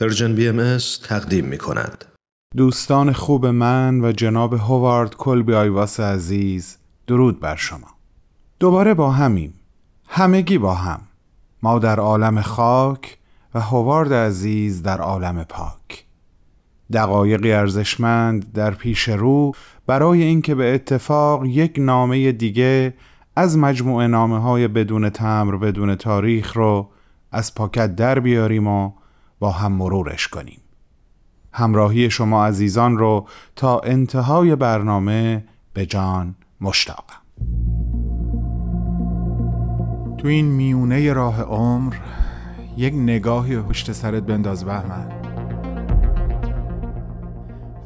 Persian BMS تقدیم می کند. دوستان خوب من و جناب هوارد کلبی آیوز عزیز درود بر شما. دوباره با همیم. همگی با هم. ما در عالم خاک و هوارد عزیز در عالم پاک. دقایقی ارزشمند در پیش رو برای اینکه به اتفاق یک نامه دیگه از مجموعه نامه های بدون تمبر بدون تاریخ رو از پاکت در بیاریم و با هم مرورش کنیم. همراهی شما عزیزان رو تا انتهای برنامه به جان مشتاقم. تو این میونه راه عمر یک نگاهی پشت سرت بنداز بهمن.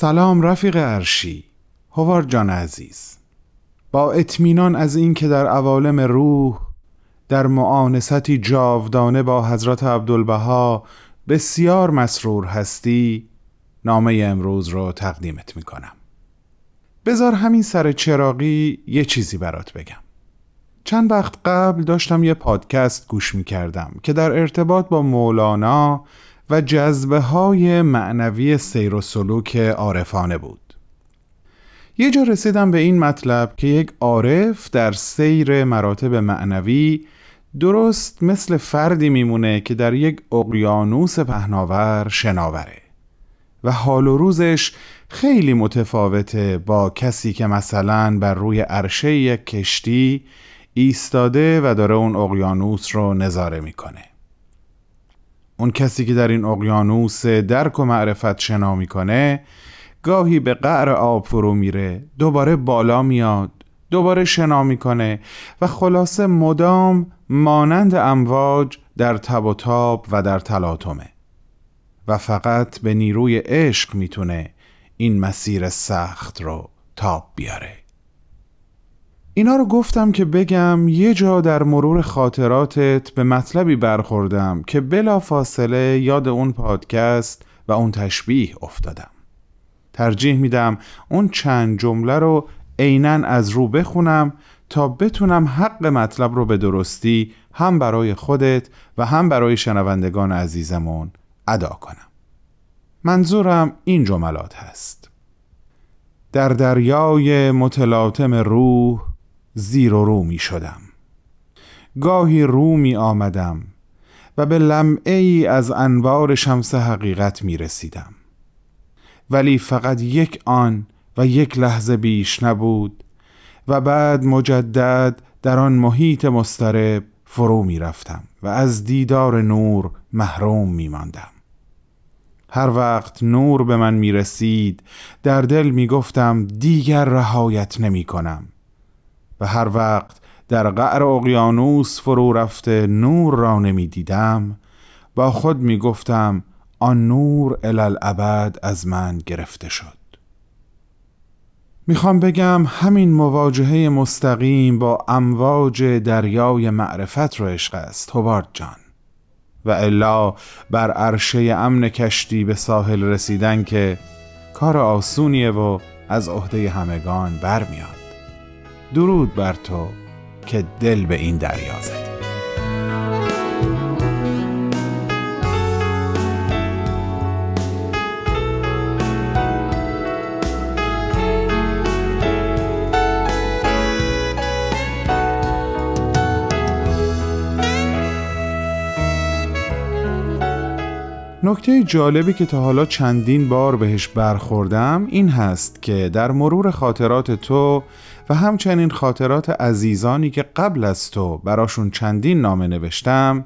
سلام رفیق ارشی هوار جان عزیز. با اطمینان از اینکه در عوالم روح در معانستی جاودانه با حضرت عبدالبها بسیار مسرور هستی نامه امروز رو تقدیمت می‌کنم. بذار همین سر چراقی یه چیزی برات بگم. چند وقت قبل داشتم یه پادکست گوش می‌کردم که در ارتباط با مولانا و جذبه های معنوی سیر و سلوک عارفانه بود. یه جا رسیدم به این مطلب که یک عارف در سیر مراتب معنوی درست مثل فردی میمونه که در یک اقیانوس پهناور شناوره و حال و روزش خیلی متفاوته با کسی که مثلا بر روی عرشه یک کشتی ایستاده و داره اون اقیانوس رو نظاره می‌کنه. اون کسی که در این اقیانوس درک و معرفت شنا می‌کنه گاهی به قعر آب فرو میره دوباره بالا میاد دوباره شنا می‌کنه و خلاصه مدام مانند امواج در تب و تاب و در تلاطمه. و فقط به نیروی عشق می‌تونه این مسیر سخت رو تاب بیاره. اینا رو گفتم که بگم یه جا در مرور خاطراتت به مطلبی برخوردم که بلا فاصله یاد اون پادکست و اون تشبیه افتادم. ترجیح میدم اون چند جمله رو عینا از رو بخونم تا بتونم حق مطلب رو به درستی هم برای خودت و هم برای شنوندگان عزیزمون ادا کنم. منظورم این جملات هست. در دریای متلاطم روح زیر و رو می شدم. گاهی رو می آمدم و به لمعه ای از انوار شمس حقیقت می رسیدم. ولی فقط یک آن و یک لحظه بیش نبود و بعد مجدد در آن محیط مسترب فرو می رفتم و از دیدار نور محروم می ماندم. هر وقت نور به من می رسید در دل می گفتم دیگر رهایت نمی کنم. و هر وقت در قعر اقیانوس فرو رفته نور را نمی دیدم با خود می گفتم آن نور الالعبد از من گرفته شد. می‌خوام بگم همین مواجهه مستقیم با امواج دریای معرفت رو عشق است هوارد جان. و الا بر عرشه امن کشتی به ساحل رسیدن که کار آسونیه و از عهده همگان برمیاد. درود بر تو که دل به این دریا زدی. نکته جالبی که تا حالا چندین بار بهش برخوردم این هست که در مرور خاطرات تو و همچنین خاطرات عزیزانی که قبل از تو براشون چندین نامه نوشتم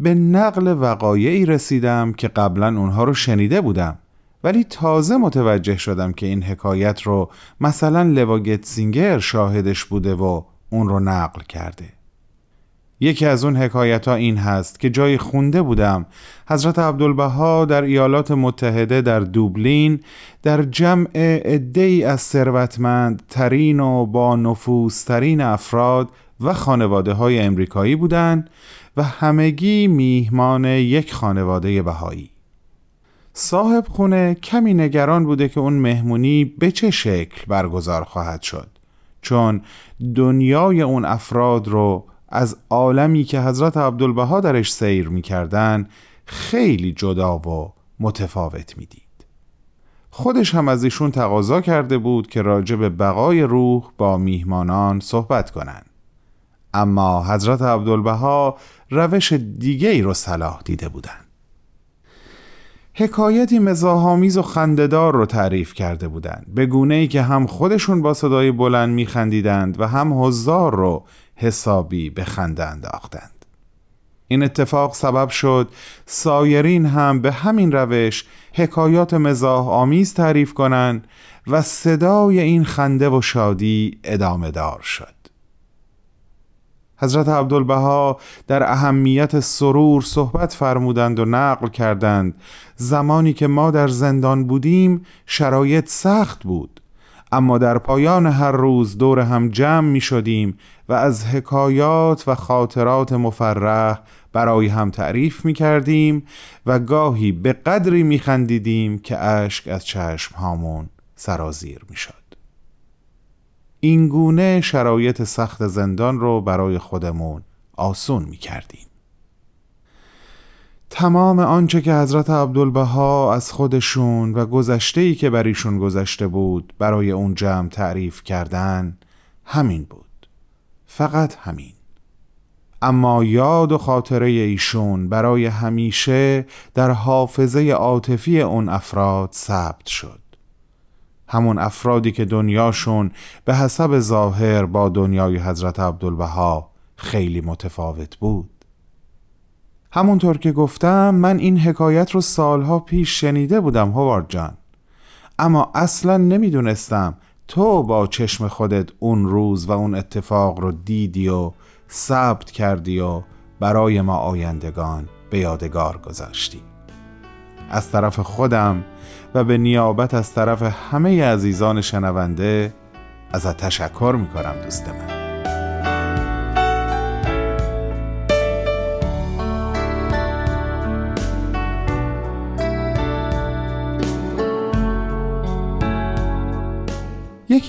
به نقل وقایعی رسیدم که قبلا اونها رو شنیده بودم. ولی تازه متوجه شدم که این حکایت رو مثلا لواگت سینگر شاهدش بوده و اون رو نقل کرده. یکی از اون حکایت ها این هست که جای خونده بودم. حضرت عبدالبها در ایالات متحده در دوبلین در جمع ای از ثروتمند ترین و با نفوذ ترین افراد و خانواده های امریکایی بودند و همگی میهمان یک خانواده بهایی. صاحب خونه کمی نگران بوده که اون مهمونی به چه شکل برگزار خواهد شد چون دنیای اون افراد رو از عالمی که حضرت عبدالبها درش سیر می‌کردن خیلی جدا و متفاوت می‌دید. خودش هم از ایشون تقاضا کرده بود که راجع به بقای روح با میهمانان صحبت کنند. اما حضرت عبدالبها روش دیگه ای رو صلاح دیده بودند. حکایتی مزاحامیز و خندهدار رو تعریف کرده بودند. به گونه ای که هم خودشون با صدای بلند میخندیدند و هم حضار رو حسابی به خنده انداختند. این اتفاق سبب شد سایرین هم به همین روش حکایات مزاح آمیز تعریف کنند و صدای این خنده و شادی ادامه دار شد. حضرت عبدالبها در اهمیت سرور صحبت فرمودند و نقل کردند زمانی که ما در زندان بودیم شرایط سخت بود. اما در پایان هر روز دور هم جمع می شدیم و از حکایات و خاطرات مفرح برای هم تعریف می کردیم و گاهی به قدری می خندیدیم که اشک از چشم هامون سرازیر می شد. این گونه شرایط سخت زندان رو برای خودمون آسون می کردیم. تمام آنچه که حضرت عبدالبها از خودشون و گذشته که بر ایشون گذشته بود برای اون جمع تعریف کردن همین بود. فقط همین. اما یاد و خاطره ایشون برای همیشه در حافظه عاطفی اون افراد ثبت شد. همون افرادی که دنیاشون به حسب ظاهر با دنیای حضرت عبدالبها خیلی متفاوت بود. همونطور که گفتم من این حکایت رو سالها پیش شنیده بودم هوارد جان. اما اصلا نمی‌دونستم تو با چشم خودت اون روز و اون اتفاق رو دیدی و ثبت کردی و برای ما آیندگان به یادگار گذاشتی. از طرف خودم و به نیابت از طرف همه عزیزان شنونده ازت تشکر می‌کنم دوست من.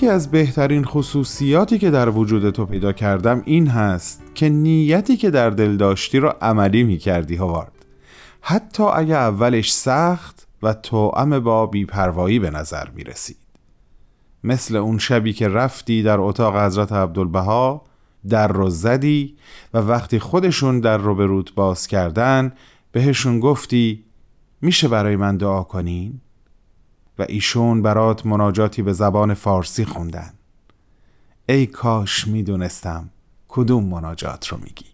یکی از بهترین خصوصیاتی که در وجود تو پیدا کردم این هست که نیتی که در دل داشتی رو عملی می کردی هوارد حتی اگه اولش سخت و توأم با بیپروایی به نظر می رسید مثل اون شبی که رفتی در اتاق حضرت عبدالبها در رو زدی و وقتی خودشون در رو به روت باز کردن بهشون گفتی میشه برای من دعا کنین؟ ایشون برات مناجاتی به زبان فارسی خوندن. ای کاش می‌دونستم کدوم مناجات رو میگی.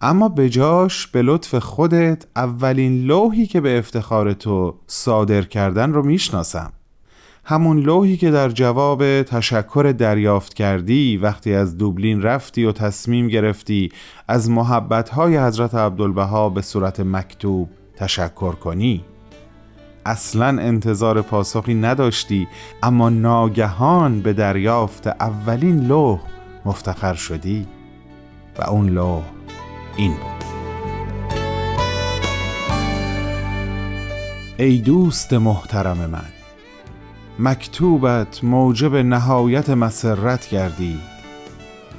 اما بجاش به لطف خودت اولین لوحی که به افتخار تو صادر کردن رو می‌شناسم. همون لوحی که در جواب تشکر دریافت کردی وقتی از دوبلین رفتی و تصمیم گرفتی از محبتهای حضرت عبدالبها به صورت مکتوب تشکر کنی. اصلا انتظار پاسخی نداشتی اما ناگهان به دریافت اولین لوح مفتخر شدی و اون لوح این بود. ای دوست محترم من مکتوبت موجب نهایت مسرت گردید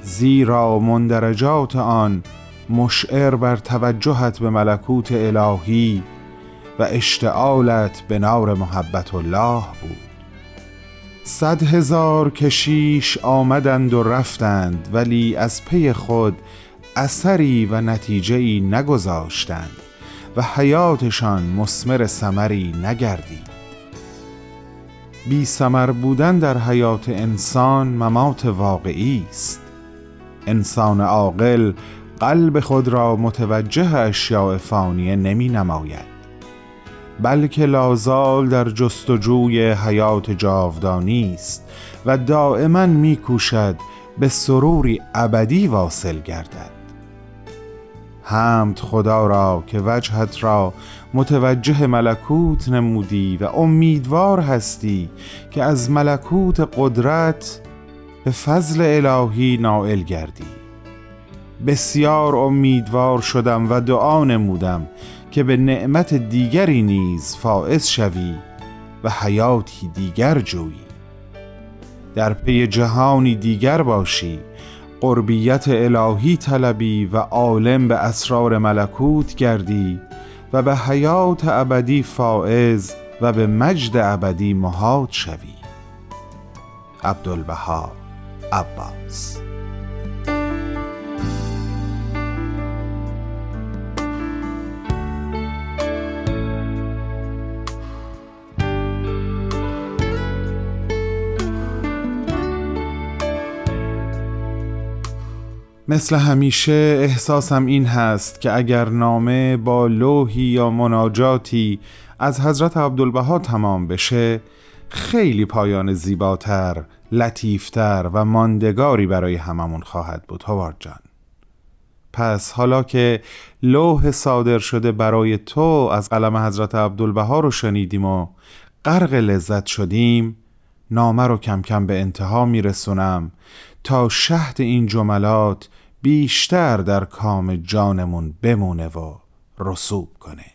زیرا مندرجات آن مشعر بر توجهت به ملکوت الهی و اشتعالت به نار محبت الله بود. صد هزار کشیش آمدند و رفتند ولی از پی خود اثری و نتیجه ای نگذاشتند و حیاتشان مسمر سمری نگردید. بی سمر بودن در حیات انسان ممات واقعی است. انسان عاقل قلب خود را متوجه اشیاء فانیه نمی نماید. بلکه لازال در جستجوی حیات جاودانی است و دائما میکوشد به سروری ابدی واصل گردد. حمد خدا را که وجهت را متوجه ملکوت نمودی و امیدوار هستی که از ملکوت قدرت به فضل الهی نائل گردی. بسیار امیدوار شدم و دعا نمودم که به نعمت دیگری نیز فائز شوی و حیاتی دیگر جویی. در پی جهانی دیگر باشی قربیت الهی طلبی و عالم به اسرار ملکوت گردی و به حیات ابدی فائز و به مجد ابدی مهاد شوی. عبدالبها عباس مثل همیشه احساسم این هست که اگر نامه با لوحی یا مناجاتی از حضرت عبدالبها تمام بشه خیلی پایان زیباتر، لطیفتر و ماندگاری برای هممون خواهد بود هوارد جان. پس حالا که لوح صادر شده برای تو از قلم حضرت عبدالبها رو شنیدیم و غرق لذت شدیم نامه رو کم کم به انتها میرسونم تا شهد این جملات بیشتر در کام جانمون بمونه و رسوب کنه.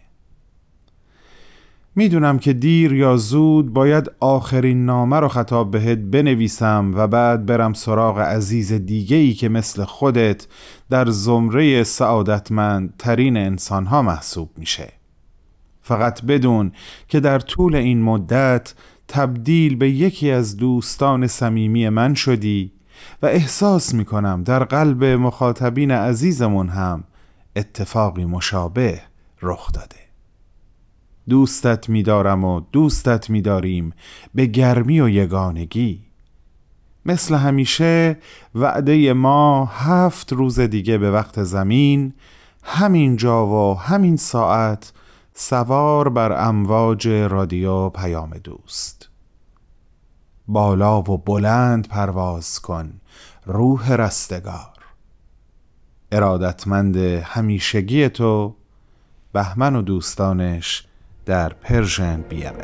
می‌دونم که دیر یا زود باید آخرین نامه رو خطاب بهت بنویسم و بعد برم سراغ عزیز دیگه ای که مثل خودت در زمره سعادتمند ترین انسان ها محسوب میشه. فقط بدون که در طول این مدت تبدیل به یکی از دوستان صمیمی من شدی و احساس می کنم در قلب مخاطبین عزیزمون هم اتفاقی مشابه رخ داده. دوستت میدارم و دوستت میداریم به گرمی و یگانگی. مثل همیشه وعده ما هفت روز دیگه به وقت زمین همین جا و همین ساعت سوار بر امواج رادیو پیام دوست. بالا و بلند پرواز کن روح رستگار. ارادتمند همیشگی تو بهمن و دوستانش در Persian BMS